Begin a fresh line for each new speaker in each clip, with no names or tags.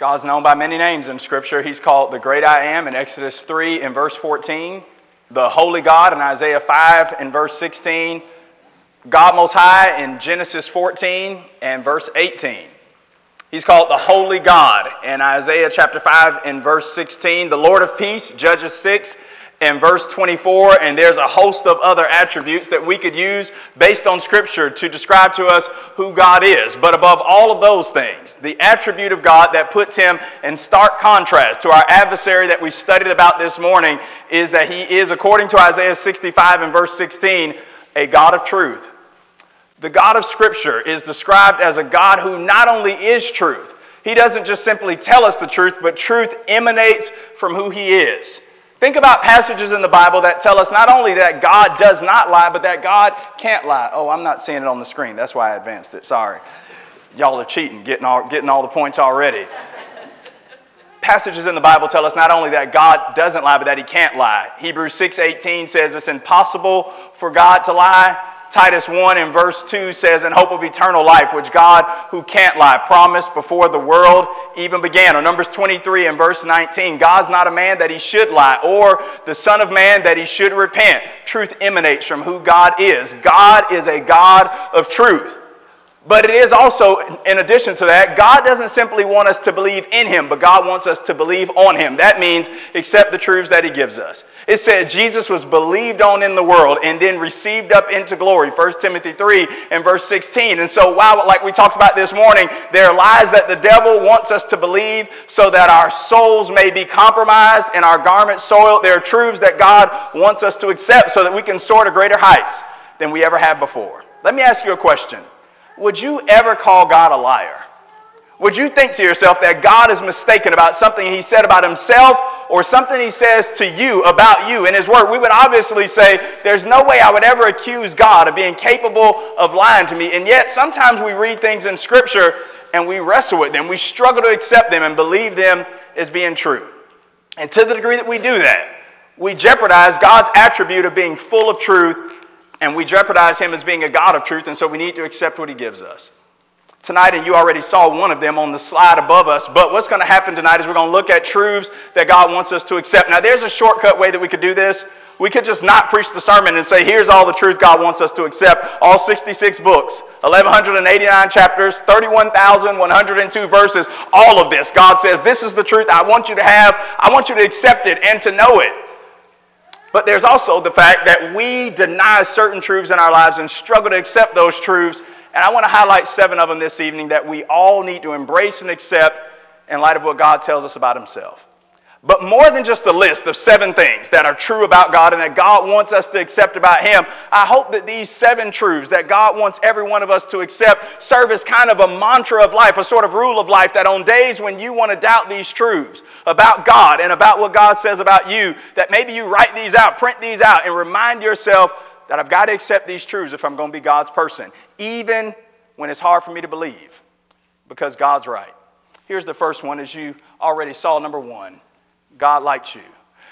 God's known by many names in Scripture. He's called the Great I Am in Exodus 3 and verse 14, the Holy God in Isaiah 5 and verse 16, God Most High in Genesis 14 and verse 18. He's called the Holy God in Isaiah chapter 5 and verse 16, the Lord of Peace, Judges 6 in verse 24, and there's a host of other attributes that we could use based on Scripture to describe to us who God is. But above all of those things, the attribute of God that puts him in stark contrast to our adversary that we studied about this morning is that he is, according to Isaiah 65 and verse 16, a God of truth. The God of Scripture is described as a God who not only is truth, he doesn't just simply tell us the truth, but truth emanates from who he is. Think about passages in the Bible that tell us not only that God does not lie, but that God can't lie. Oh, I'm not seeing it on the screen. That's why I advanced it. Sorry. Y'all are cheating, getting all, getting all the points already. passages in the Bible tell us not only that God doesn't lie, but that he can't lie. Hebrews 6:18 says it's impossible for God to lie. Titus 1 and verse 2 says, In hope of eternal life, which God, who can't lie, promised before the world even began. Or Numbers 23 and verse 19, God's not a man that he should lie, or the Son of Man that he should repent. Truth emanates from who God is. God is a God of truth. But it is also, in addition to that, God doesn't simply want us to believe in Him, but God wants us to believe on Him. That means accept the truths that He gives us. It said Jesus was believed on in the world and then received up into glory. 1 Timothy 3 and verse 16. And so, while, like we talked about this morning, there are lies that the devil wants us to believe so that our souls may be compromised and our garments soiled, there are truths that God wants us to accept so that we can soar to greater heights than we ever have before. Let me ask you a question. Would you ever call God a liar? Would you think to yourself that God is mistaken about something he said about himself or something he says to you about you in his word? We would obviously say, There's no way I would ever accuse God of being capable of lying to me. And yet, sometimes we read things in Scripture and we wrestle with them. We struggle to accept them and believe them as being true. And to the degree that we do that, we jeopardize God's attribute of being full of truth and we jeopardize him as being a God of truth, and so we need to accept what he gives us. Tonight, and you already saw one of them on the slide above us, but what's going to happen tonight is we're going to look at truths that God wants us to accept. Now, there's a shortcut way that we could do this. We could just not preach the sermon and say, here's all the truth God wants us to accept. All 66 books, 1,189 chapters, 31,102 verses, all of this. God says, this is the truth I want you to have. I want you to accept it and to know it. But there's also the fact that we deny certain truths in our lives and struggle to accept those truths. And I want to highlight seven of them this evening that we all need to embrace and accept in light of what God tells us about Himself. But more than just a list of seven things that are true about God and that God wants us to accept about Him, I hope that these seven truths that God wants every one of us to accept serve as kind of a mantra of life, a sort of rule of life that on days when you want to doubt these truths about God and about what God says about you, that maybe you write these out, print these out, and remind yourself that I've got to accept these truths if I'm going to be God's person, even when it's hard for me to believe, because God's right. Here's the first one, as you already saw, number one. God likes you.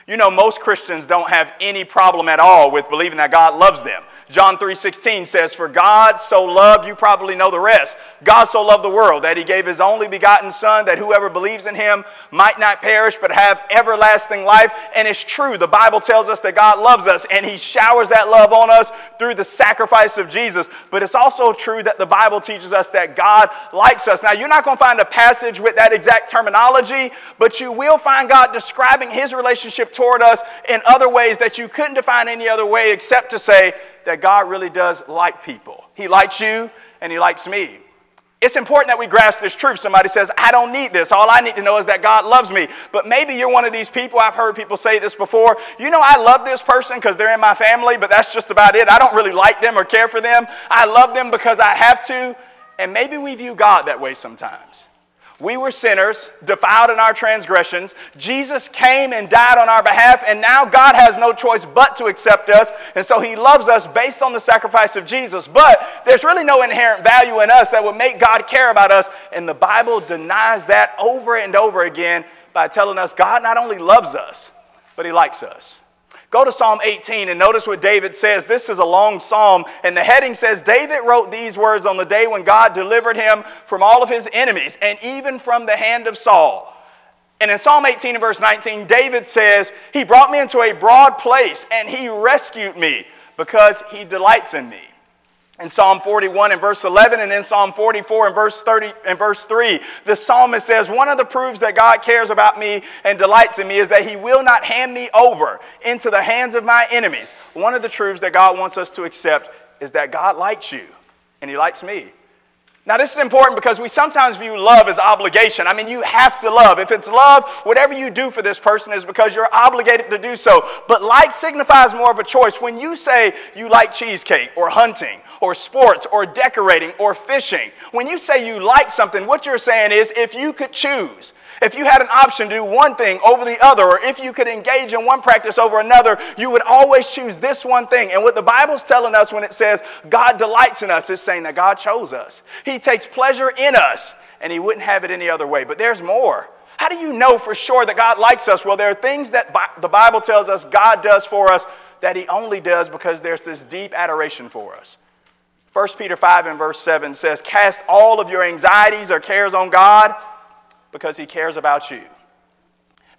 You know, most Christians don't have any problem at all with believing that God loves them. John 3:16 says, "For God so loved, you probably know the rest. God so loved the world that he gave his only begotten son that whoever believes in him might not perish but have everlasting life." And it's true. The Bible tells us that God loves us and he showers that love on us through the sacrifice of Jesus. But it's also true that the Bible teaches us that God likes us. Now, you're not going to find a passage with that exact terminology, but you will find God describing his relationship toward us in other ways that you couldn't define any other way except to say that God really does like people. He likes you and He likes me. It's important that we grasp this truth. Somebody says, I don't need this. All I need to know is that God loves me. But maybe you're one of these people. I've heard people say this before. You know, I love this person because they're in my family, but that's just about it. I don't really like them or care for them. I love them because I have to. And maybe we view God that way sometimes. We were sinners, defiled in our transgressions. Jesus came and died on our behalf, and now God has no choice but to accept us. And so he loves us based on the sacrifice of Jesus. But there's really no inherent value in us that would make God care about us. And the Bible denies that over and over again by telling us God not only loves us, but he likes us. Go to Psalm 18 and notice what David says. This is a long psalm, and the heading says David wrote these words on the day when God delivered him from all of his enemies and even from the hand of Saul. And in Psalm 18 and verse 19, David says, He brought me into a broad place and he rescued me because he delights in me in Psalm 41 and verse 11 and in Psalm 44 and verse 30 and verse 3 the psalmist says one of the proofs that God cares about me and delights in me is that he will not hand me over into the hands of my enemies. One of the truths that God wants us to accept is that God likes you and he likes me now, this is important because we sometimes view love as obligation. I mean, you have to love. If it's love, whatever you do for this person is because you're obligated to do so. But like signifies more of a choice. When you say you like cheesecake or hunting or sports or decorating or fishing, when you say you like something, what you're saying is if you could choose, if you had an option to do one thing over the other, or if you could engage in one practice over another, you would always choose this one thing. And what the Bible's telling us when it says God delights in us is saying that God chose us. He takes pleasure in us, and He wouldn't have it any other way. But there's more. How do you know for sure that God likes us? Well, there are things that the Bible tells us God does for us that He only does because there's this deep adoration for us. 1 Peter 5 and verse 7 says, Cast all of your anxieties or cares on God because he cares about you.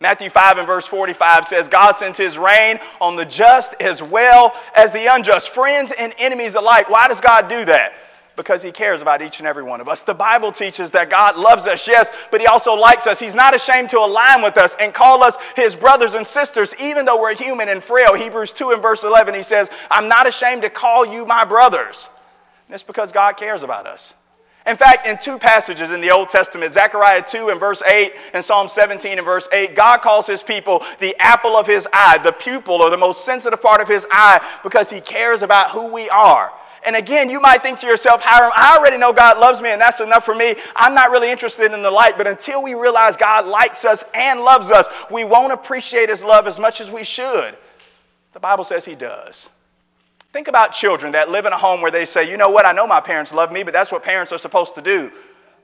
Matthew 5 and verse 45 says, God sends his rain on the just as well as the unjust, friends and enemies alike. Why does God do that? Because he cares about each and every one of us. The Bible teaches that God loves us, yes, but he also likes us. He's not ashamed to align with us and call us his brothers and sisters, even though we're human and frail. Hebrews 2 and verse 11, he says, I'm not ashamed to call you my brothers. And it's because God cares about us. In fact, in two passages in the Old Testament, Zechariah 2 and verse 8 and Psalm 17 and verse 8, God calls his people the apple of his eye, the pupil or the most sensitive part of his eye, because he cares about who we are. And again, you might think to yourself, Hiram, I already know God loves me and that's enough for me. I'm not really interested in the light. But until we realize God likes us and loves us, we won't appreciate his love as much as we should. The Bible says he does. Think about children that live in a home where they say, you know what, I know my parents love me, but that's what parents are supposed to do.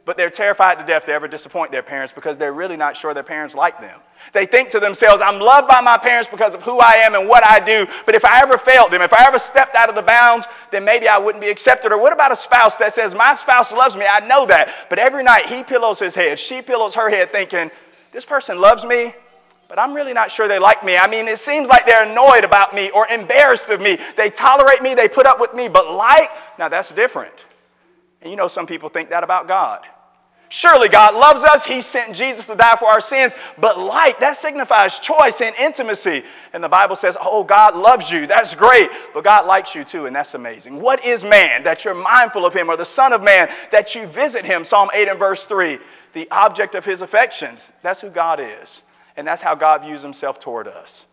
But they're terrified to death to ever disappoint their parents because they're really not sure their parents like them. They think to themselves, I'm loved by my parents because of who I am and what I do, but if I ever failed them, if I ever stepped out of the bounds, then maybe I wouldn't be accepted. Or what about a spouse that says, My spouse loves me, I know that, but every night he pillows his head, she pillows her head thinking, This person loves me, but I'm really not sure they like me. I mean, it seems like they're annoyed about me or embarrassed of me. They tolerate me, they put up with me, but like, now that's different. And you know, some people think that about God. Surely God loves us. He sent Jesus to die for our sins. But like, that signifies choice and intimacy. And the Bible says, oh, God loves you. That's great. But God likes you too, and that's amazing. What is man that you're mindful of him, or the Son of Man that you visit him? Psalm 8 and verse 3. The object of his affections. That's who God is. And that's how God views himself toward us.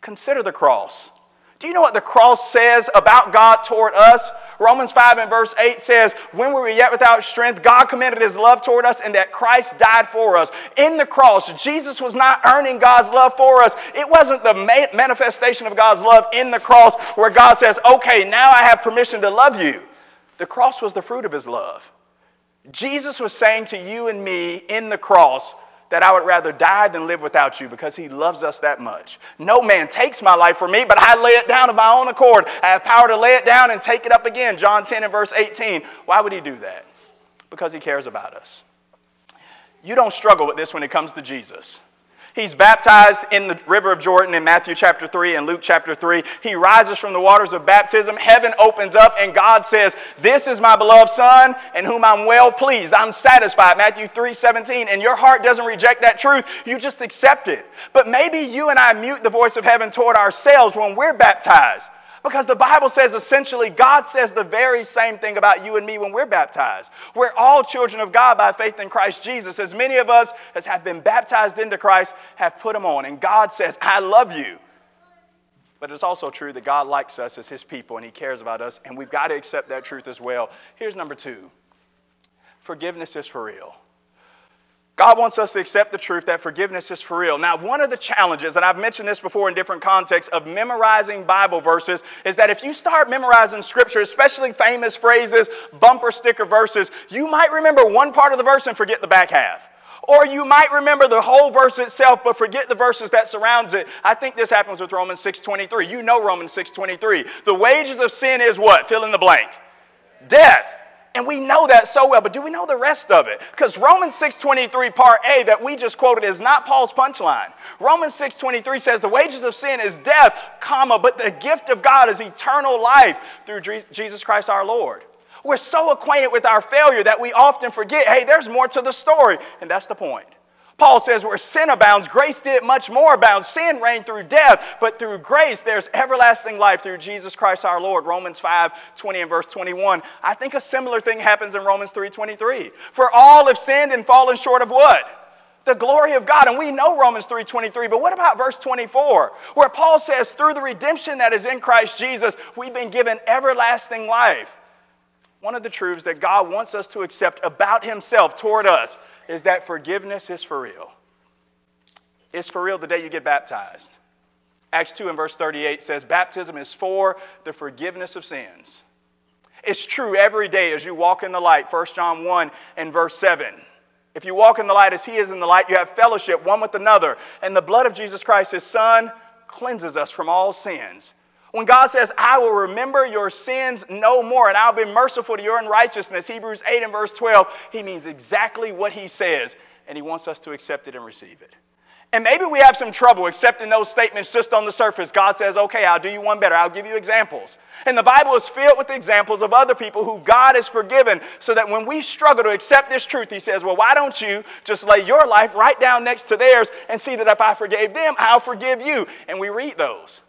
Consider the cross. Do you know what the cross says about God toward us? Romans 5 and verse 8 says, When we were yet without strength, God commended his love toward us and that Christ died for us. In the cross, Jesus was not earning God's love for us. It wasn't the manifestation of God's love in the cross where God says, Okay, now I have permission to love you. The cross was the fruit of his love. Jesus was saying to you and me in the cross, that I would rather die than live without you because he loves us that much. No man takes my life from me, but I lay it down of my own accord. I have power to lay it down and take it up again. John 10 and verse 18. Why would he do that? Because he cares about us. You don't struggle with this when it comes to Jesus. He's baptized in the river of Jordan in Matthew chapter 3 and Luke chapter 3. He rises from the waters of baptism. Heaven opens up, and God says, This is my beloved Son, in whom I'm well pleased. I'm satisfied. Matthew 3 17. And your heart doesn't reject that truth, you just accept it. But maybe you and I mute the voice of heaven toward ourselves when we're baptized. Because the Bible says essentially, God says the very same thing about you and me when we're baptized. We're all children of God by faith in Christ Jesus. As many of us as have been baptized into Christ have put him on. And God says, I love you. But it's also true that God likes us as his people and he cares about us. And we've got to accept that truth as well. Here's number two forgiveness is for real. God wants us to accept the truth that forgiveness is for real. Now, one of the challenges, and I've mentioned this before in different contexts, of memorizing Bible verses is that if you start memorizing Scripture, especially famous phrases, bumper sticker verses, you might remember one part of the verse and forget the back half. Or you might remember the whole verse itself, but forget the verses that surrounds it. I think this happens with Romans 6.23. You know Romans 6.23. The wages of sin is what? Fill in the blank. Death. And we know that so well, but do we know the rest of it? Because Romans 6.23 part A that we just quoted is not Paul's punchline. Romans 6.23 says the wages of sin is death, comma, but the gift of God is eternal life through Jesus Christ our Lord. We're so acquainted with our failure that we often forget, hey, there's more to the story. And that's the point. Paul says, where sin abounds, grace did much more abound. Sin reigned through death, but through grace, there's everlasting life through Jesus Christ our Lord. Romans 5, 20 and verse 21. I think a similar thing happens in Romans 3, 23. For all have sinned and fallen short of what? The glory of God. And we know Romans 3, 23. But what about verse 24, where Paul says, through the redemption that is in Christ Jesus, we've been given everlasting life. One of the truths that God wants us to accept about Himself toward us is that forgiveness is for real. It's for real the day you get baptized. Acts 2 and verse 38 says, Baptism is for the forgiveness of sins. It's true every day as you walk in the light. 1 John 1 and verse 7. If you walk in the light as he is in the light, you have fellowship one with another. And the blood of Jesus Christ, his son, cleanses us from all sins. When God says, I will remember your sins no more, and I'll be merciful to your unrighteousness, Hebrews 8 and verse 12, he means exactly what he says, and he wants us to accept it and receive it. And maybe we have some trouble accepting those statements just on the surface. God says, okay, I'll do you one better. I'll give you examples. And the Bible is filled with examples of other people who God has forgiven, so that when we struggle to accept this truth, He says, well, why don't you just lay your life right down next to theirs and see that if I forgave them, I'll forgive you? And we read those.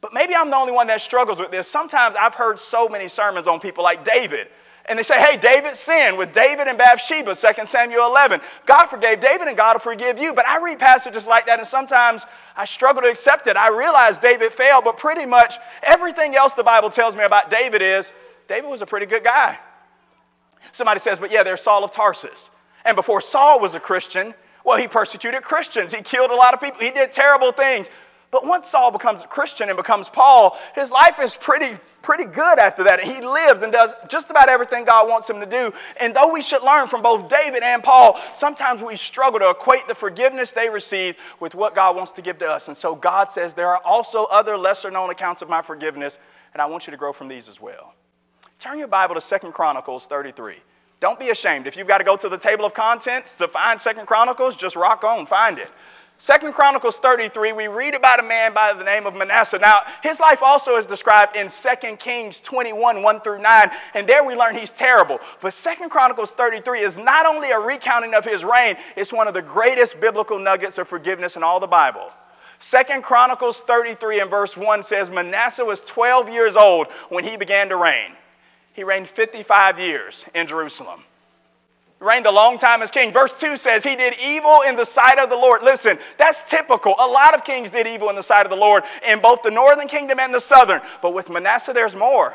But maybe I'm the only one that struggles with this. Sometimes I've heard so many sermons on people like David. And they say, hey, David sinned with David and Bathsheba, 2 Samuel 11. God forgave David and God will forgive you. But I read passages like that and sometimes I struggle to accept it. I realize David failed, but pretty much everything else the Bible tells me about David is David was a pretty good guy. Somebody says, but yeah, there's Saul of Tarsus. And before Saul was a Christian, well, he persecuted Christians. He killed a lot of people. He did terrible things. But once Saul becomes a Christian and becomes Paul, his life is pretty, pretty good after that. He lives and does just about everything God wants him to do. And though we should learn from both David and Paul, sometimes we struggle to equate the forgiveness they receive with what God wants to give to us. And so God says there are also other lesser known accounts of my forgiveness, and I want you to grow from these as well. Turn your Bible to Second Chronicles 33. Don't be ashamed. If you've got to go to the table of contents to find Second Chronicles, just rock on, find it. Second Chronicles 33, we read about a man by the name of Manasseh. Now, his life also is described in 2 Kings 21, 1 through 9, and there we learn he's terrible. But Second Chronicles 33 is not only a recounting of his reign, it's one of the greatest biblical nuggets of forgiveness in all the Bible. Second Chronicles 33 and verse 1 says Manasseh was 12 years old when he began to reign. He reigned 55 years in Jerusalem reigned a long time as king. Verse 2 says he did evil in the sight of the Lord. Listen, that's typical. A lot of kings did evil in the sight of the Lord in both the northern kingdom and the southern. But with Manasseh, there's more.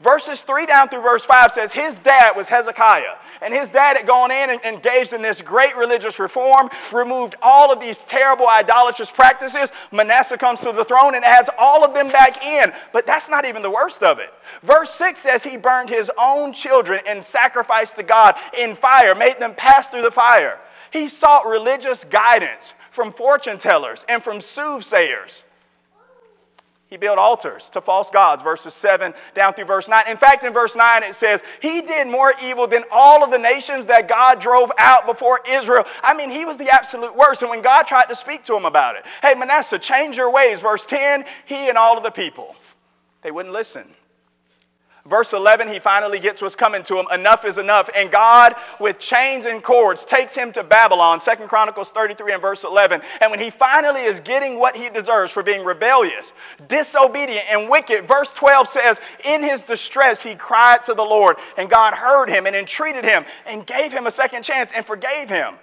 Verses 3 down through verse 5 says his dad was Hezekiah. And his dad had gone in and engaged in this great religious reform, removed all of these terrible idolatrous practices. Manasseh comes to the throne and adds all of them back in. But that's not even the worst of it. Verse 6 says he burned his own children in sacrifice to God in fire, made them pass through the fire. He sought religious guidance from fortune tellers and from soothsayers. He built altars to false gods, verses 7 down through verse 9. In fact, in verse 9 it says, He did more evil than all of the nations that God drove out before Israel. I mean, he was the absolute worst. And when God tried to speak to him about it, hey, Manasseh, change your ways, verse 10, he and all of the people, they wouldn't listen. Verse 11, he finally gets what's coming to him. Enough is enough. And God, with chains and cords, takes him to Babylon. Second Chronicles 33 and verse 11. And when he finally is getting what he deserves for being rebellious, disobedient, and wicked, verse 12 says, In his distress, he cried to the Lord. And God heard him and entreated him and gave him a second chance and forgave him.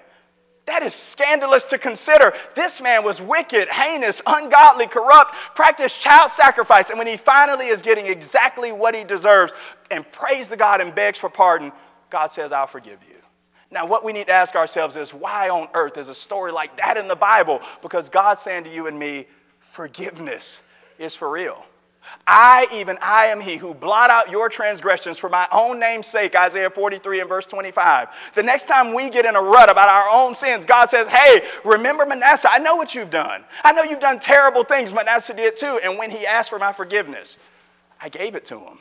That is scandalous to consider. This man was wicked, heinous, ungodly, corrupt, practiced child sacrifice. And when he finally is getting exactly what he deserves and prays to God and begs for pardon, God says, I'll forgive you. Now, what we need to ask ourselves is why on earth is a story like that in the Bible? Because God's saying to you and me, forgiveness is for real. I, even I am he who blot out your transgressions for my own name's sake, Isaiah 43 and verse 25. The next time we get in a rut about our own sins, God says, Hey, remember Manasseh? I know what you've done. I know you've done terrible things. Manasseh did too. And when he asked for my forgiveness, I gave it to him.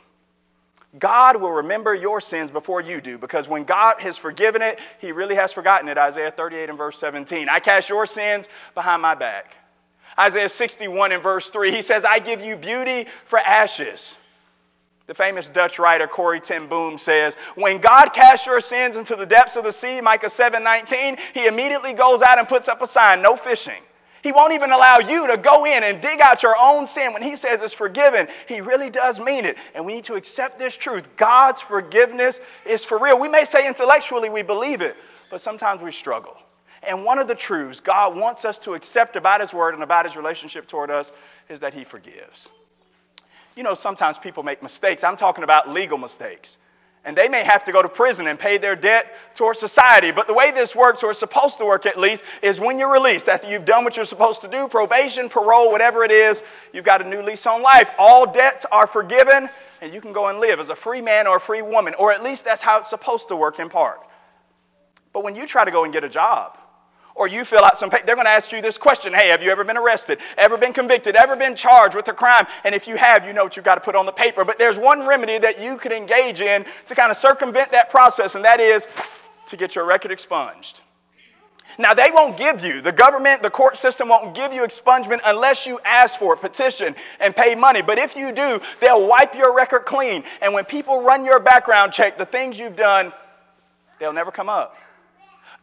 God will remember your sins before you do because when God has forgiven it, he really has forgotten it. Isaiah 38 and verse 17. I cast your sins behind my back. Isaiah 61 and verse 3, he says, I give you beauty for ashes. The famous Dutch writer Corrie ten Boom says, When God casts your sins into the depths of the sea, Micah 7:19, he immediately goes out and puts up a sign, no fishing. He won't even allow you to go in and dig out your own sin. When he says it's forgiven, he really does mean it. And we need to accept this truth. God's forgiveness is for real. We may say intellectually we believe it, but sometimes we struggle. And one of the truths God wants us to accept about His Word and about His relationship toward us is that He forgives. You know, sometimes people make mistakes. I'm talking about legal mistakes. And they may have to go to prison and pay their debt towards society. But the way this works, or it's supposed to work at least, is when you're released, after you've done what you're supposed to do, probation, parole, whatever it is, you've got a new lease on life. All debts are forgiven, and you can go and live as a free man or a free woman. Or at least that's how it's supposed to work in part. But when you try to go and get a job, or you fill out some paper, they're going to ask you this question Hey, have you ever been arrested? Ever been convicted? Ever been charged with a crime? And if you have, you know what you've got to put on the paper. But there's one remedy that you could engage in to kind of circumvent that process, and that is to get your record expunged. Now, they won't give you, the government, the court system won't give you expungement unless you ask for it, petition, and pay money. But if you do, they'll wipe your record clean. And when people run your background check, the things you've done, they'll never come up.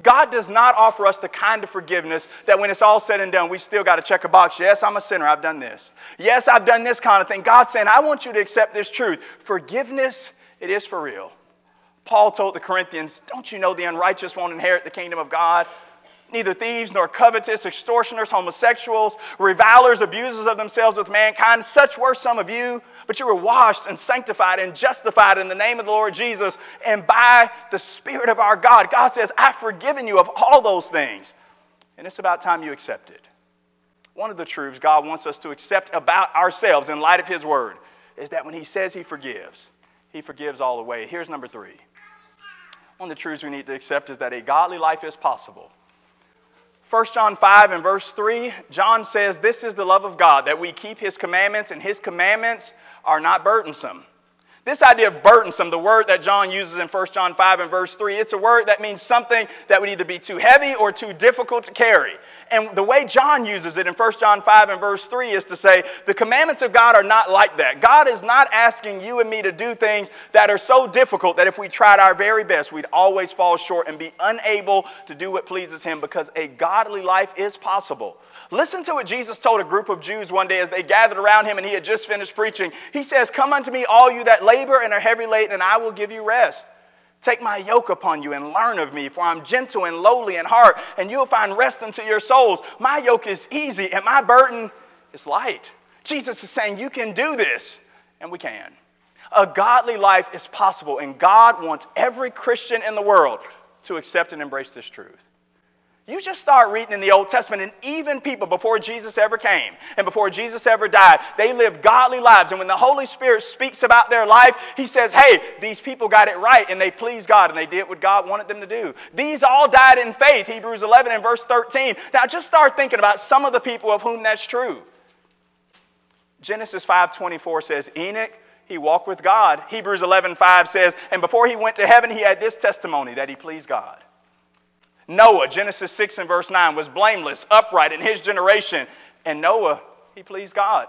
God does not offer us the kind of forgiveness that when it's all said and done, we still got to check a box. Yes, I'm a sinner. I've done this. Yes, I've done this kind of thing. God's saying, I want you to accept this truth. Forgiveness, it is for real. Paul told the Corinthians, Don't you know the unrighteous won't inherit the kingdom of God? Neither thieves nor covetous, extortioners, homosexuals, revilers, abusers of themselves with mankind, such were some of you, but you were washed and sanctified and justified in the name of the Lord Jesus and by the Spirit of our God. God says, I've forgiven you of all those things. And it's about time you accept it. One of the truths God wants us to accept about ourselves in light of His Word is that when He says He forgives, He forgives all the way. Here's number three. One of the truths we need to accept is that a godly life is possible 1 John 5 and verse 3, John says, This is the love of God, that we keep his commandments, and his commandments are not burdensome. This idea of burdensome, the word that John uses in 1 John 5 and verse 3, it's a word that means something that would either be too heavy or too difficult to carry. And the way John uses it in 1 John 5 and verse 3 is to say, the commandments of God are not like that. God is not asking you and me to do things that are so difficult that if we tried our very best, we'd always fall short and be unable to do what pleases Him because a godly life is possible. Listen to what Jesus told a group of Jews one day as they gathered around him and he had just finished preaching. He says, Come unto me, all you that labor and are heavy laden, and I will give you rest. Take my yoke upon you and learn of me, for I'm gentle and lowly in heart, and you'll find rest unto your souls. My yoke is easy and my burden is light. Jesus is saying, You can do this, and we can. A godly life is possible, and God wants every Christian in the world to accept and embrace this truth. You just start reading in the Old Testament, and even people before Jesus ever came and before Jesus ever died, they lived godly lives. And when the Holy Spirit speaks about their life, He says, Hey, these people got it right, and they pleased God, and they did what God wanted them to do. These all died in faith, Hebrews 11 and verse 13. Now, just start thinking about some of the people of whom that's true. Genesis 5:24 says, Enoch, he walked with God. Hebrews 11:5 says, and before he went to heaven, he had this testimony that he pleased God. Noah, Genesis 6 and verse 9, was blameless, upright in his generation. And Noah, he pleased God.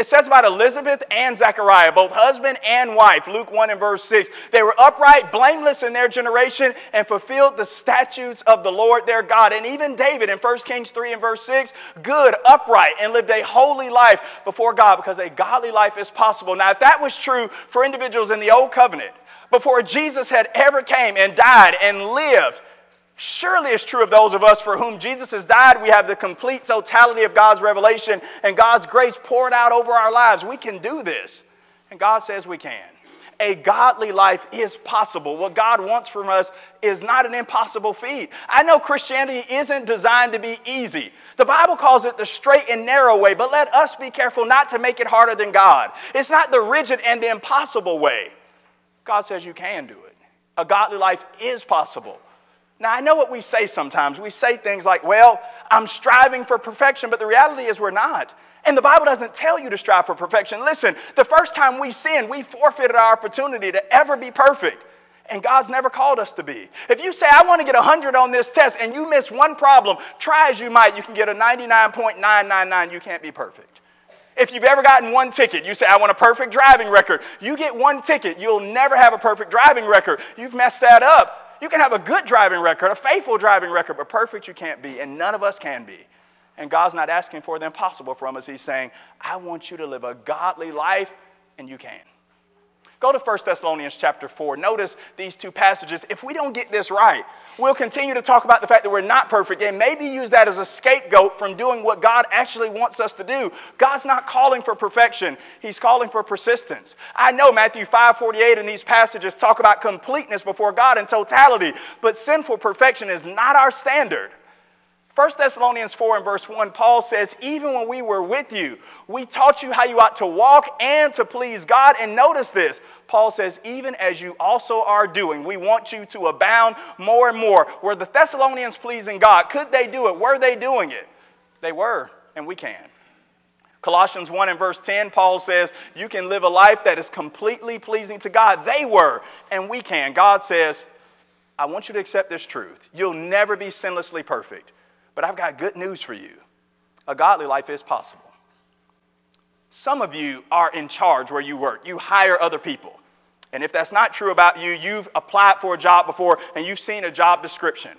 It says about Elizabeth and Zechariah, both husband and wife, Luke 1 and verse 6. They were upright, blameless in their generation, and fulfilled the statutes of the Lord their God. And even David in 1 Kings 3 and verse 6, good, upright, and lived a holy life before God because a godly life is possible. Now, if that was true for individuals in the Old Covenant, before Jesus had ever came and died and lived, surely it's true of those of us for whom Jesus has died. We have the complete totality of God's revelation and God's grace poured out over our lives. We can do this. And God says we can. a godly life is possible. What God wants from us is not an impossible feat. I know Christianity isn't designed to be easy. The Bible calls it the straight and narrow way, but let us be careful not to make it harder than God. It's not the rigid and the impossible way. God says you can do it. A godly life is possible. Now, I know what we say sometimes. We say things like, well, I'm striving for perfection, but the reality is we're not. And the Bible doesn't tell you to strive for perfection. Listen, the first time we sinned, we forfeited our opportunity to ever be perfect. And God's never called us to be. If you say, I want to get 100 on this test, and you miss one problem, try as you might, you can get a 99.999. You can't be perfect. If you've ever gotten one ticket, you say, I want a perfect driving record. You get one ticket, you'll never have a perfect driving record. You've messed that up. You can have a good driving record, a faithful driving record, but perfect you can't be, and none of us can be. And God's not asking for the impossible from us. He's saying, I want you to live a godly life, and you can. Go to 1 Thessalonians chapter 4. Notice these two passages. If we don't get this right, we'll continue to talk about the fact that we're not perfect and maybe use that as a scapegoat from doing what God actually wants us to do. God's not calling for perfection, He's calling for persistence. I know Matthew 5 48 in these passages talk about completeness before God in totality, but sinful perfection is not our standard. 1 Thessalonians 4 and verse 1, Paul says, Even when we were with you, we taught you how you ought to walk and to please God. And notice this Paul says, Even as you also are doing, we want you to abound more and more. Were the Thessalonians pleasing God? Could they do it? Were they doing it? They were, and we can. Colossians 1 and verse 10, Paul says, You can live a life that is completely pleasing to God. They were, and we can. God says, I want you to accept this truth. You'll never be sinlessly perfect. But I've got good news for you a godly life is possible. Some of you are in charge where you work, you hire other people. And if that's not true about you, you've applied for a job before and you've seen a job description.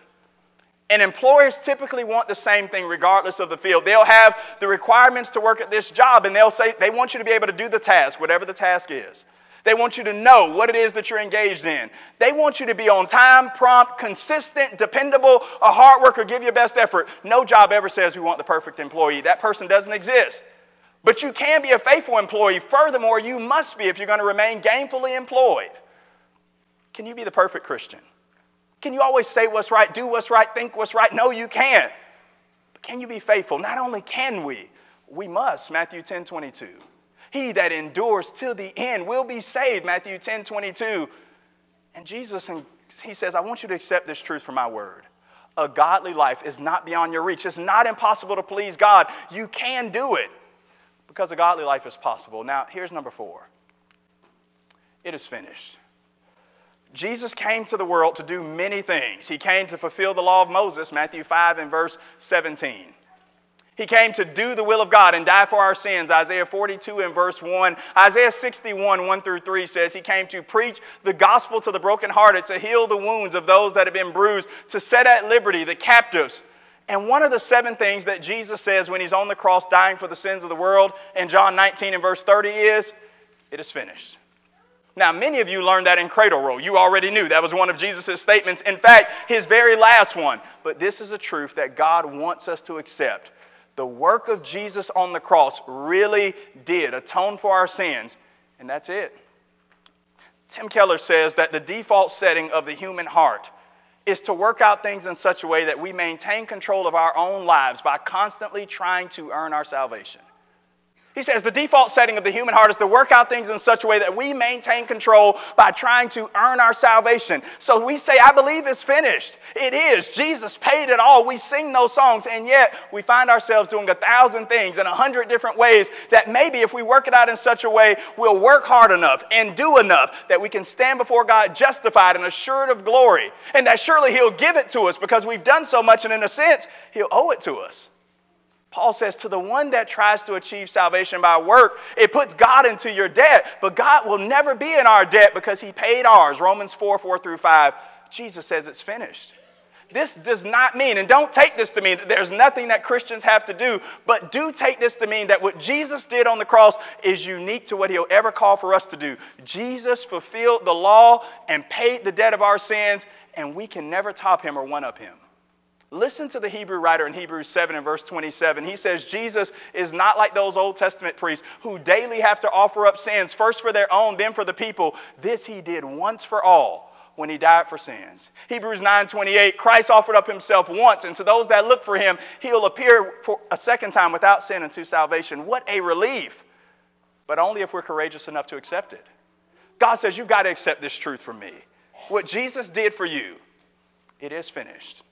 And employers typically want the same thing regardless of the field. They'll have the requirements to work at this job and they'll say they want you to be able to do the task, whatever the task is. They want you to know what it is that you're engaged in. They want you to be on time, prompt, consistent, dependable, a hard worker, give your best effort. No job ever says we want the perfect employee. That person doesn't exist. But you can be a faithful employee. Furthermore, you must be if you're going to remain gainfully employed. Can you be the perfect Christian? Can you always say what's right, do what's right, think what's right? No, you can't. But can you be faithful? Not only can we, we must. Matthew 10 22. He that endures till the end will be saved. Matthew 10 22. And Jesus, and he says, I want you to accept this truth from my word. A godly life is not beyond your reach. It's not impossible to please God. You can do it because a godly life is possible. Now, here's number four it is finished. Jesus came to the world to do many things. He came to fulfill the law of Moses, Matthew 5 and verse 17. He came to do the will of God and die for our sins. Isaiah 42 and verse 1. Isaiah 61, 1 through 3 says, He came to preach the gospel to the brokenhearted, to heal the wounds of those that have been bruised, to set at liberty the captives. And one of the seven things that Jesus says when He's on the cross dying for the sins of the world in John 19 and verse 30 is, It is finished. Now, many of you learned that in cradle roll. You already knew that was one of Jesus' statements. In fact, his very last one. But this is a truth that God wants us to accept the work of Jesus on the cross really did atone for our sins, and that's it. Tim Keller says that the default setting of the human heart is to work out things in such a way that we maintain control of our own lives by constantly trying to earn our salvation. He says the default setting of the human heart is to work out things in such a way that we maintain control by trying to earn our salvation. So we say, I believe it's finished. It is. Jesus paid it all. We sing those songs, and yet we find ourselves doing a thousand things in a hundred different ways that maybe if we work it out in such a way, we'll work hard enough and do enough that we can stand before God justified and assured of glory. And that surely He'll give it to us because we've done so much, and in a sense, He'll owe it to us. Paul says, to the one that tries to achieve salvation by work, it puts God into your debt, but God will never be in our debt because he paid ours. Romans 4 4 through 5. Jesus says it's finished. This does not mean, and don't take this to mean that there's nothing that Christians have to do, but do take this to mean that what Jesus did on the cross is unique to what he'll ever call for us to do. Jesus fulfilled the law and paid the debt of our sins, and we can never top him or one up him. Listen to the Hebrew writer in Hebrews 7 and verse 27. He says, Jesus is not like those Old Testament priests who daily have to offer up sins, first for their own, then for the people. This he did once for all when he died for sins. Hebrews 9:28 Christ offered up himself once and to those that look for him he'll appear for a second time without sin unto salvation. What a relief. But only if we're courageous enough to accept it. God says you've got to accept this truth from me. What Jesus did for you, it is finished.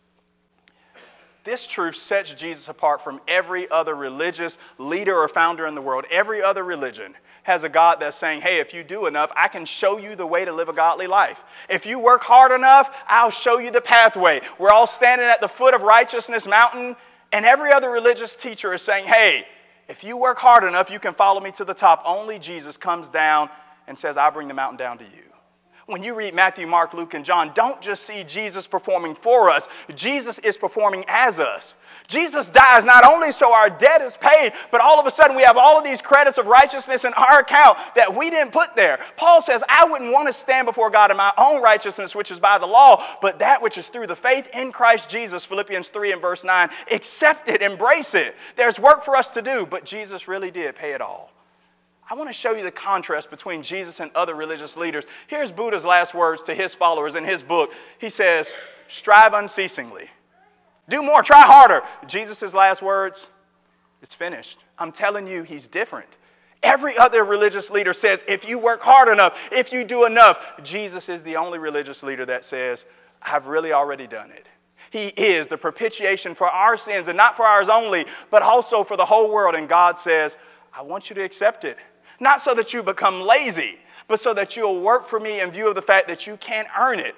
This truth sets Jesus apart from every other religious leader or founder in the world. Every other religion has a God that's saying, hey, if you do enough, I can show you the way to live a godly life. If you work hard enough, I'll show you the pathway. We're all standing at the foot of Righteousness Mountain, and every other religious teacher is saying, hey, if you work hard enough, you can follow me to the top. Only Jesus comes down and says, I'll bring the mountain down to you when you read Matthew, Mark, Luke, and John, don't just see Jesus performing for us, Jesus is performing as us. Jesus dies not only so our debt is paid, but all of a sudden we have all of these credits of righteousness in our account that we didn't put there. Paul says, I wouldn't want to stand before God in my own righteousness, which is by the law, but that which is through the faith in Christ Jesus, Philippians 3 and verse 9. Accept it, embrace it. There's work for us to do, but Jesus really did pay it all. I want to show you the contrast between Jesus and other religious leaders. Here's Buddha's last words to his followers in his book. He says, Strive unceasingly. Do more, try harder. Jesus' last words, It's finished. I'm telling you, he's different. Every other religious leader says, If you work hard enough, if you do enough, Jesus is the only religious leader that says, I've really already done it. He is the propitiation for our sins, and not for ours only, but also for the whole world. And God says, I want you to accept it. Not so that you become lazy, but so that you'll work for me in view of the fact that you can't earn it,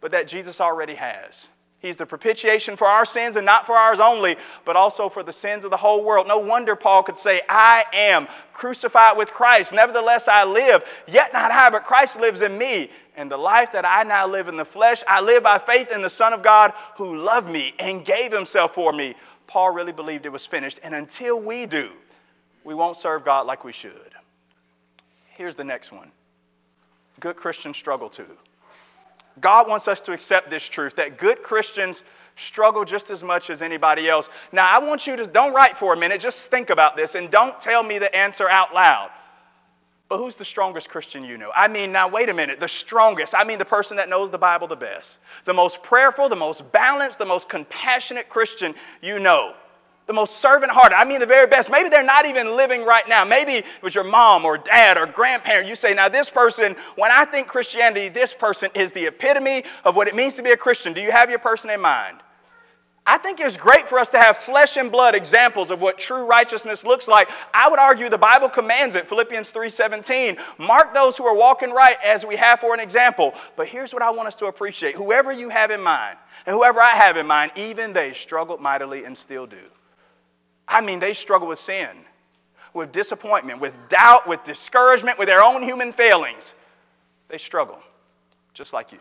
but that Jesus already has. He's the propitiation for our sins and not for ours only, but also for the sins of the whole world. No wonder Paul could say, I am crucified with Christ. Nevertheless, I live, yet not I, but Christ lives in me. And the life that I now live in the flesh, I live by faith in the Son of God who loved me and gave himself for me. Paul really believed it was finished. And until we do, we won't serve God like we should. Here's the next one good Christians struggle too. God wants us to accept this truth that good Christians struggle just as much as anybody else. Now, I want you to don't write for a minute, just think about this and don't tell me the answer out loud. But who's the strongest Christian you know? I mean, now wait a minute, the strongest. I mean, the person that knows the Bible the best, the most prayerful, the most balanced, the most compassionate Christian you know the most servant hearted. I mean, the very best. Maybe they're not even living right now. Maybe it was your mom or dad or grandparent. You say, now, this person, when I think Christianity, this person is the epitome of what it means to be a Christian. Do you have your person in mind? I think it's great for us to have flesh and blood examples of what true righteousness looks like. I would argue the Bible commands it. Philippians 3:17. Mark those who are walking right as we have for an example. But here's what I want us to appreciate. Whoever you have in mind, and whoever I have in mind, even they struggled mightily and still do. I mean, they struggle with sin, with disappointment, with doubt, with discouragement, with their own human failings. They struggle, just like you.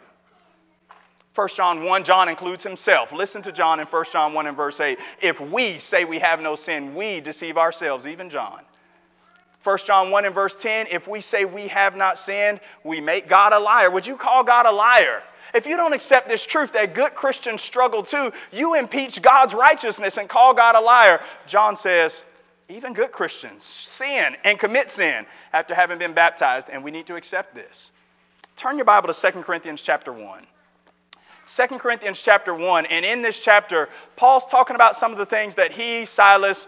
1 John 1, John includes himself. Listen to John in 1 John 1 and verse 8. If we say we have no sin, we deceive ourselves, even John. 1 John 1 and verse 10, if we say we have not sinned, we make God a liar. Would you call God a liar? If you don't accept this truth that good Christians struggle too, you impeach God's righteousness and call God a liar. John says, even good Christians sin and commit sin after having been baptized, and we need to accept this. Turn your Bible to 2 Corinthians chapter 1. 2 Corinthians chapter 1, and in this chapter, Paul's talking about some of the things that he, Silas,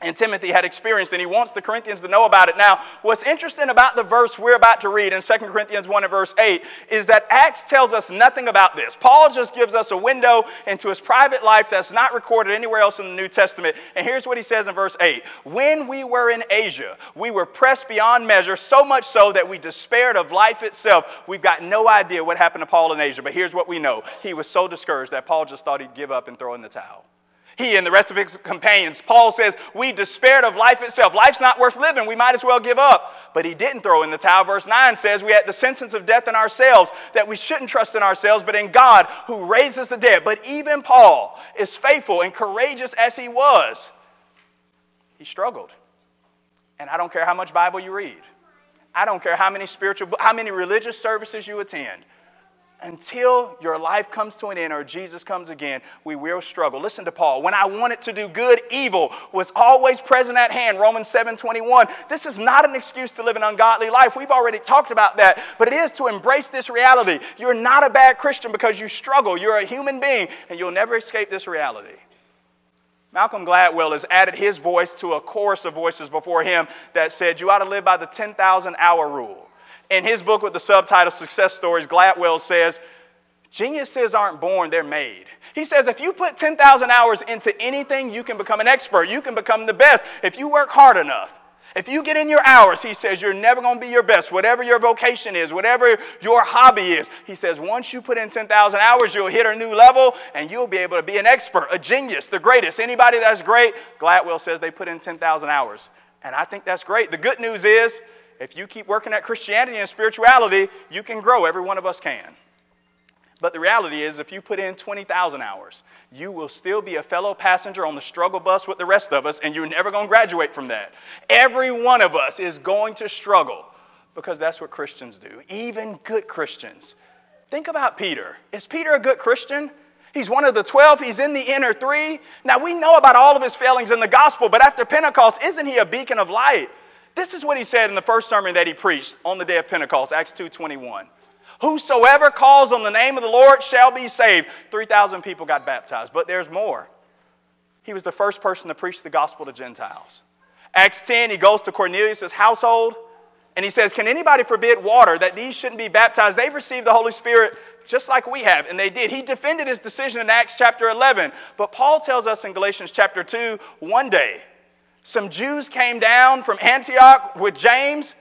and Timothy had experienced, and he wants the Corinthians to know about it. Now, what's interesting about the verse we're about to read in 2 Corinthians 1 and verse 8 is that Acts tells us nothing about this. Paul just gives us a window into his private life that's not recorded anywhere else in the New Testament. And here's what he says in verse 8 When we were in Asia, we were pressed beyond measure, so much so that we despaired of life itself. We've got no idea what happened to Paul in Asia, but here's what we know he was so discouraged that Paul just thought he'd give up and throw in the towel he and the rest of his companions. Paul says, We despaired of life itself. Life's not worth living. We might as well give up. But he didn't throw in the towel. Verse 9 says, We had the sentence of death in ourselves, that we shouldn't trust in ourselves, but in God who raises the dead. But even Paul, as faithful and courageous as he was, he struggled. And I don't care how much Bible you read. I don't care how many spiritual, how many religious services you attend. Until your life comes to an end or Jesus comes again, we will struggle. Listen to Paul. When I wanted to do good, evil was always present at hand. Romans 7:21. This is not an excuse to live an ungodly life. We've already talked about that, but it is to embrace this reality. You're not a bad Christian because you struggle. You're a human being and you'll never escape this reality. Malcolm Gladwell has added his voice to a chorus of voices before him that said, You ought to live by the 10,000 hour rule. In his book with the subtitle Success Stories, Gladwell says, Geniuses aren't born, they're made. He says if you put 10,000 hours into anything, you can become an expert. You can become the best if you work hard enough. If you get in your hours, he says, you're never going to be your best. Whatever your vocation is, whatever your hobby is, he says, once you put in 10,000 hours, you'll hit a new level and you'll be able to be an expert, a genius, the greatest. Anybody that's great, Gladwell says they put in 10,000 hours. And I think that's great. The good news is, if you keep working at Christianity and spirituality, you can grow. Every one of us can. But the reality is, if you put in 20,000 hours, you will still be a fellow passenger on the struggle bus with the rest of us, and you're never going to graduate from that. Every one of us is going to struggle because that's what Christians do, even good Christians. Think about Peter. Is Peter a good Christian? He's one of the 12. He's in the inner three. Now, we know about all of his failings in the gospel, but after Pentecost, isn't he a beacon of light? This is what he said in the first sermon that he preached on the day of Pentecost, Acts 2:21. Whosoever calls on the name of the Lord shall be saved. 3,000 people got baptized, but there's more. He was the first person to preach the gospel to Gentiles. Acts 10, he goes to Cornelius' household and he says, Can anybody forbid water that these shouldn't be baptized? They've received the Holy Spirit just like we have, and they did. He defended his decision in Acts chapter 11. But Paul tells us in Galatians chapter 2 one day, some Jews came down from Antioch with James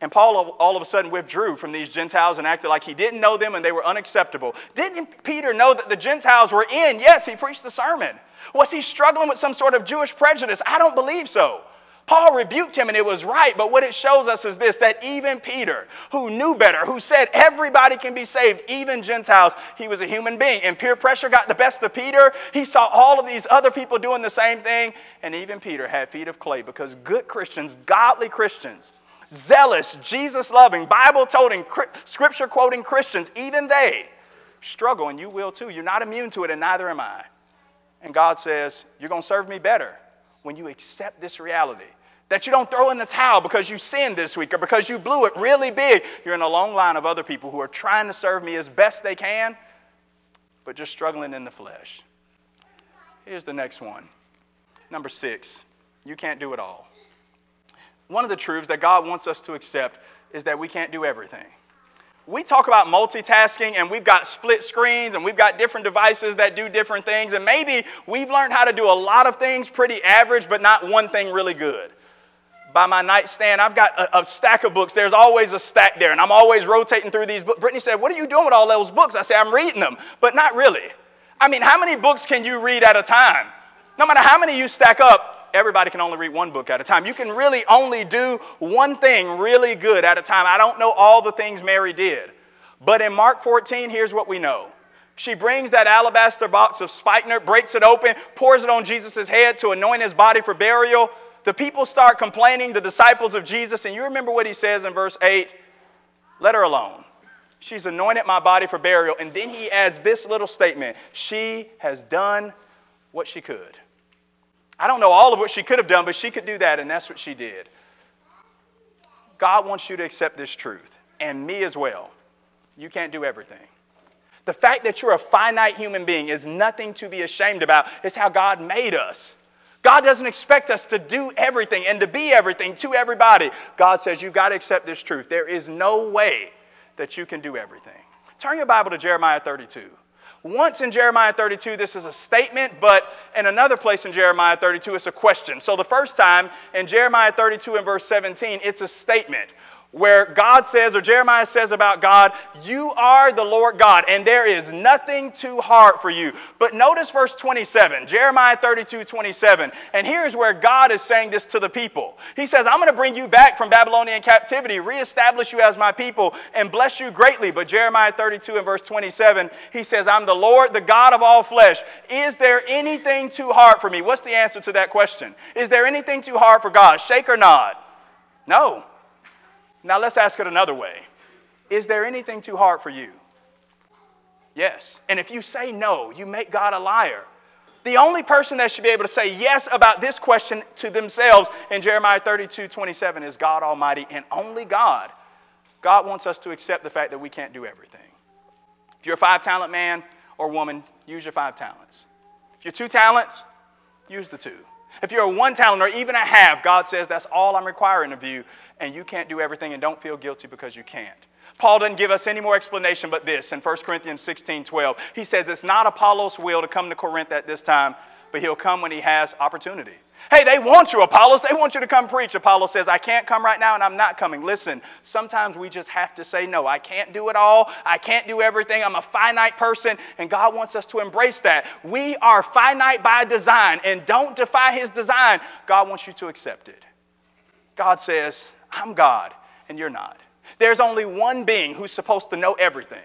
and Paul all of a sudden withdrew from these Gentiles and acted like he didn't know them and they were unacceptable. Didn't Peter know that the Gentiles were in? Yes, he preached the sermon. Was he struggling with some sort of Jewish prejudice? I don't believe so. Paul rebuked him and it was right, but what it shows us is this that even Peter, who knew better, who said everybody can be saved, even Gentiles, he was a human being. And peer pressure got the best of Peter. He saw all of these other people doing the same thing, and even Peter had feet of clay because good Christians, godly Christians, zealous, Jesus loving, Bible toting, scripture quoting Christians, even they struggle, and you will too. You're not immune to it, and neither am I. And God says, You're going to serve me better when you accept this reality. That you don't throw in the towel because you sinned this week or because you blew it really big. You're in a long line of other people who are trying to serve me as best they can, but just struggling in the flesh. Here's the next one. Number six, you can't do it all one of the truths that God wants us to accept is that we can't do everything. We talk about multitasking and we've got split screens and we've got different devices that do different things, and maybe we've learned how to do a lot of things pretty average, but not one thing really good. By my nightstand, I've got a, a stack of books. There's always a stack there, and I'm always rotating through these books. Brittany said, What are you doing with all those books? I say, I'm reading them, but not really. I mean, how many books can you read at a time? No matter how many you stack up, everybody can only read one book at a time. You can really only do one thing really good at a time. I don't know all the things Mary did. But in Mark 14, here's what we know. She brings that alabaster box of spikenard, breaks it open, pours it on Jesus' head to anoint his body for burial. The people start complaining, the disciples of Jesus, and you remember what he says in verse 8 let her alone. She's anointed my body for burial. And then he adds this little statement She has done what she could. I don't know all of what she could have done, but she could do that, and that's what she did. God wants you to accept this truth, and me as well. You can't do everything. The fact that you're a finite human being is nothing to be ashamed about. It's how God made us. God doesn't expect us to do everything and to be everything to everybody. God says you've got to accept this truth. There is no way that you can do everything. Turn your Bible to Jeremiah 32. Once in Jeremiah 32, this is a statement, but in another place in Jeremiah 32, it's a question. So the first time in Jeremiah 32 and verse 17, it's a statement where God says, or Jeremiah says about God, You are the Lord God, and there is nothing too hard for you. But notice verse 27, Jeremiah 32, 27. And here's where God is saying this to the people. He says, I'm going to bring you back from Babylonian captivity, reestablish you as my people, and bless you greatly. But Jeremiah 32 and verse 27, he says, I'm the Lord, the God of all flesh. Is there anything too hard for me? What's the answer to that question? Is there anything too hard for God? Shake or nod? No. Now let's ask it another way Is there anything too hard for you? Yes. And if you say no, you make God a liar. The only person that should be able to say yes about this question to themselves in Jeremiah 32 27 is God Almighty and only God. God wants us to accept the fact that we can't do everything. If you're a five talent man or woman, use your five talents. If you're two talents, use the two. If you're a one talent or even a half, God says that's all I'm requiring of you, and you can't do everything and don't feel guilty because you can't. Paul doesn't give us any more explanation but this in 1 Corinthians 16 12. He says it's not Apollos' will to come to Corinth at this time, but he'll come when he has opportunity. Hey, they want you, Apollos. They want you to come preach. Apollos says, I can't come right now and I'm not coming. Listen, sometimes we just have to say no. I can't do it all. I can't do everything. I'm a finite person, and God wants us to embrace that. We are finite by design, and don't defy His design. God wants you to accept it. God says, I'm God, and you're not. There's only one being who's supposed to know everything,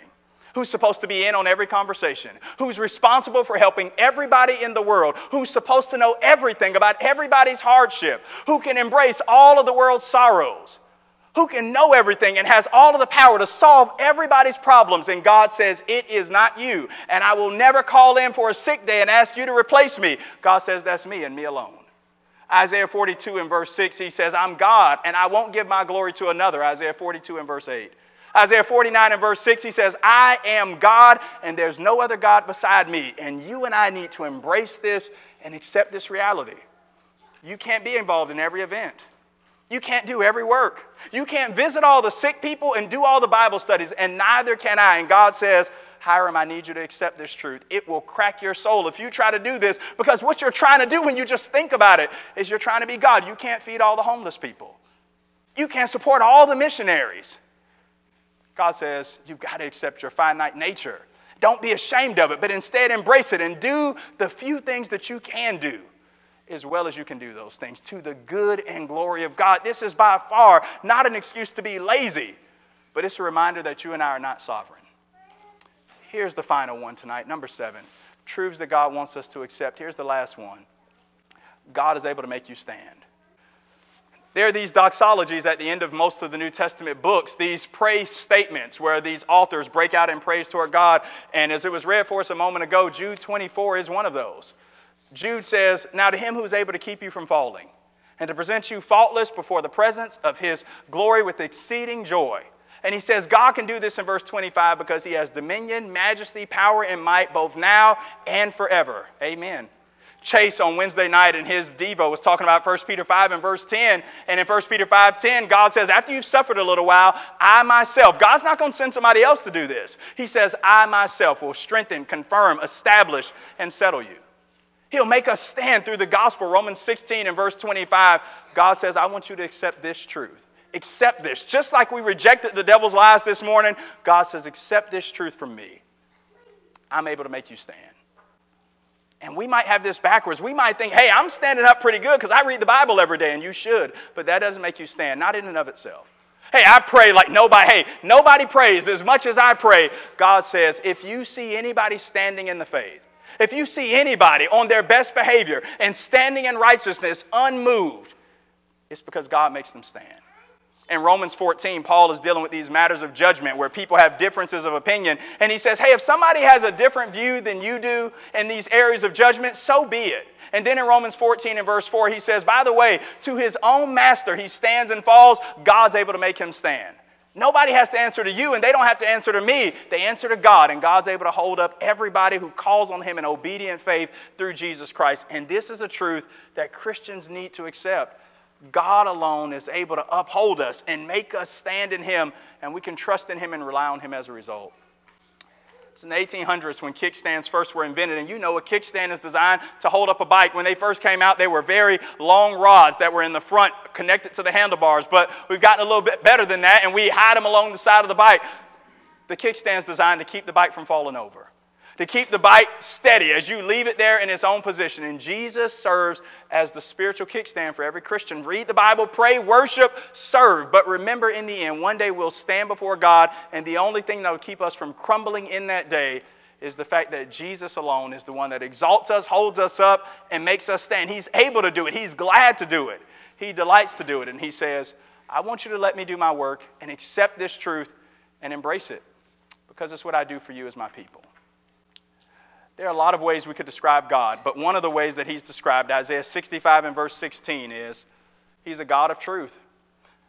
who's supposed to be in on every conversation, who's responsible for helping everybody in the world, who's supposed to know everything about everybody's hardship, who can embrace all of the world's sorrows, who can know everything and has all of the power to solve everybody's problems. And God says, It is not you. And I will never call in for a sick day and ask you to replace me. God says, That's me and me alone. Isaiah 42 and verse 6, he says, I'm God and I won't give my glory to another. Isaiah 42 and verse 8. Isaiah 49 and verse 6, he says, I am God and there's no other God beside me. And you and I need to embrace this and accept this reality. You can't be involved in every event. You can't do every work. You can't visit all the sick people and do all the Bible studies, and neither can I. And God says, Hiram, I need you to accept this truth. It will crack your soul if you try to do this because what you're trying to do when you just think about it is you're trying to be God. You can't feed all the homeless people, you can't support all the missionaries. God says you've got to accept your finite nature. Don't be ashamed of it, but instead embrace it and do the few things that you can do as well as you can do those things to the good and glory of God. This is by far not an excuse to be lazy, but it's a reminder that you and I are not sovereign. Here's the final one tonight, number seven. Truths that God wants us to accept. Here's the last one God is able to make you stand. There are these doxologies at the end of most of the New Testament books, these praise statements where these authors break out in praise toward God. And as it was read for us a moment ago, Jude 24 is one of those. Jude says, Now to him who is able to keep you from falling and to present you faultless before the presence of his glory with exceeding joy. And he says God can do this in verse 25 because he has dominion, majesty, power, and might both now and forever. Amen. Chase on Wednesday night in his Devo was talking about 1 Peter 5 and verse 10. And in 1 Peter 5 10, God says, After you've suffered a little while, I myself, God's not going to send somebody else to do this. He says, I myself will strengthen, confirm, establish, and settle you. He'll make us stand through the gospel. Romans 16 and verse 25, God says, I want you to accept this truth accept this. Just like we rejected the devil's lies this morning, God says, accept this truth from me. I'm able to make you stand. And we might have this backwards. We might think, hey, I'm standing up pretty good because I read the Bible every day, and you should. But that doesn't make you stand, not in and of itself. Hey, I pray like nobody, hey, nobody prays as much as I pray. God says, if you see anybody standing in the faith, if you see anybody on their best behavior and standing in righteousness unmoved, it's because God makes them stand in Romans 14, Paul is dealing with these matters of judgment where people have differences of opinion. And he says, hey, if somebody has a different view than you do in these areas of judgment, so be it. And then in Romans 14 and verse 4, he says, by the way, to his own master he stands and falls, God's able to make him stand. Nobody has to answer to you, and they don't have to answer to me. They answer to God, and God's able to hold up everybody who calls on Him in obedient faith through Jesus Christ. And this is a truth that Christians need to accept. God alone is able to uphold us and make us stand in Him, and we can trust in Him and rely on Him as a result. It's in the 1800s when kickstands first were invented, and you know a kickstand is designed to hold up a bike. When they first came out, they were very long rods that were in the front connected to the handlebars, but we've gotten a little bit better than that, and we hide them along the side of the bike. The kickstand is designed to keep the bike from falling over to keep the bike steady as you leave it there in its own position. And Jesus serves as the spiritual kickstand for every Christian. Read the Bible, pray, worship, serve. But remember, in the end, one day we'll stand before God, and the only thing that will keep us from crumbling in that day is the fact that Jesus alone is the one that exalts us, holds us up, and makes us stand. He's able to do it, He's glad to do it, He delights to do it. And He says, I want you to let me do my work and accept this truth and embrace it because it's what I do for you as my people. There are a lot of ways we could describe God, but one of the ways that he's described, Isaiah 65 and verse 16, is he's a God of truth.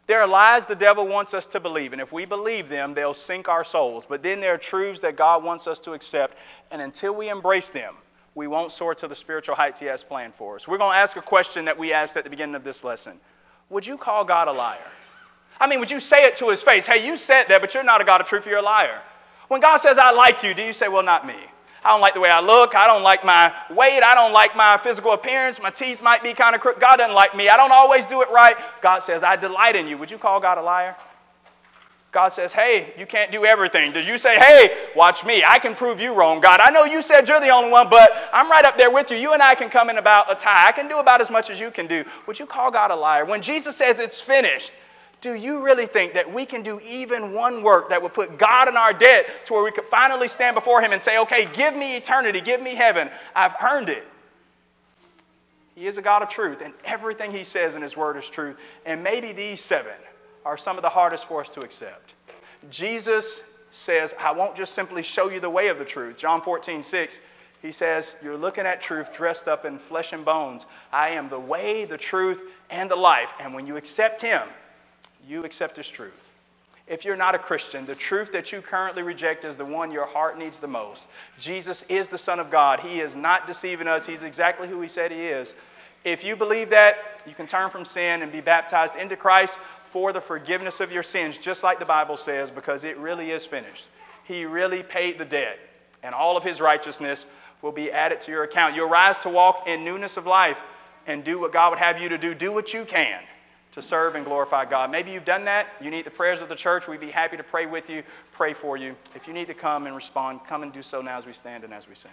There are lies the devil wants us to believe, and if we believe them, they'll sink our souls. But then there are truths that God wants us to accept, and until we embrace them, we won't soar to the spiritual heights He has planned for us. We're going to ask a question that we asked at the beginning of this lesson Would you call God a liar? I mean, would you say it to His face? Hey, you said that, but you're not a God of truth, you're a liar. When God says, I like you, do you say, Well, not me? I don't like the way I look. I don't like my weight. I don't like my physical appearance. My teeth might be kind of crooked. God doesn't like me. I don't always do it right. God says, I delight in you. Would you call God a liar? God says, Hey, you can't do everything. Did you say, Hey, watch me? I can prove you wrong, God. I know you said you're the only one, but I'm right up there with you. You and I can come in about a tie. I can do about as much as you can do. Would you call God a liar? When Jesus says it's finished, do you really think that we can do even one work that would put God in our debt to where we could finally stand before Him and say, Okay, give me eternity, give me heaven. I've earned it. He is a God of truth, and everything He says in His Word is truth. And maybe these seven are some of the hardest for us to accept. Jesus says, I won't just simply show you the way of the truth. John 14, 6, he says, You're looking at truth dressed up in flesh and bones. I am the way, the truth, and the life. And when you accept Him, you accept as truth. If you're not a Christian, the truth that you currently reject is the one your heart needs the most. Jesus is the Son of God. He is not deceiving us, He's exactly who He said He is. If you believe that, you can turn from sin and be baptized into Christ for the forgiveness of your sins, just like the Bible says, because it really is finished. He really paid the debt, and all of his righteousness will be added to your account. You'll rise to walk in newness of life and do what God would have you to do. Do what you can to serve and glorify God. Maybe you've done that. You need the prayers of the church. We'd be happy to pray with you, pray for you. If you need to come and respond, come and do so now as we stand and as we sing.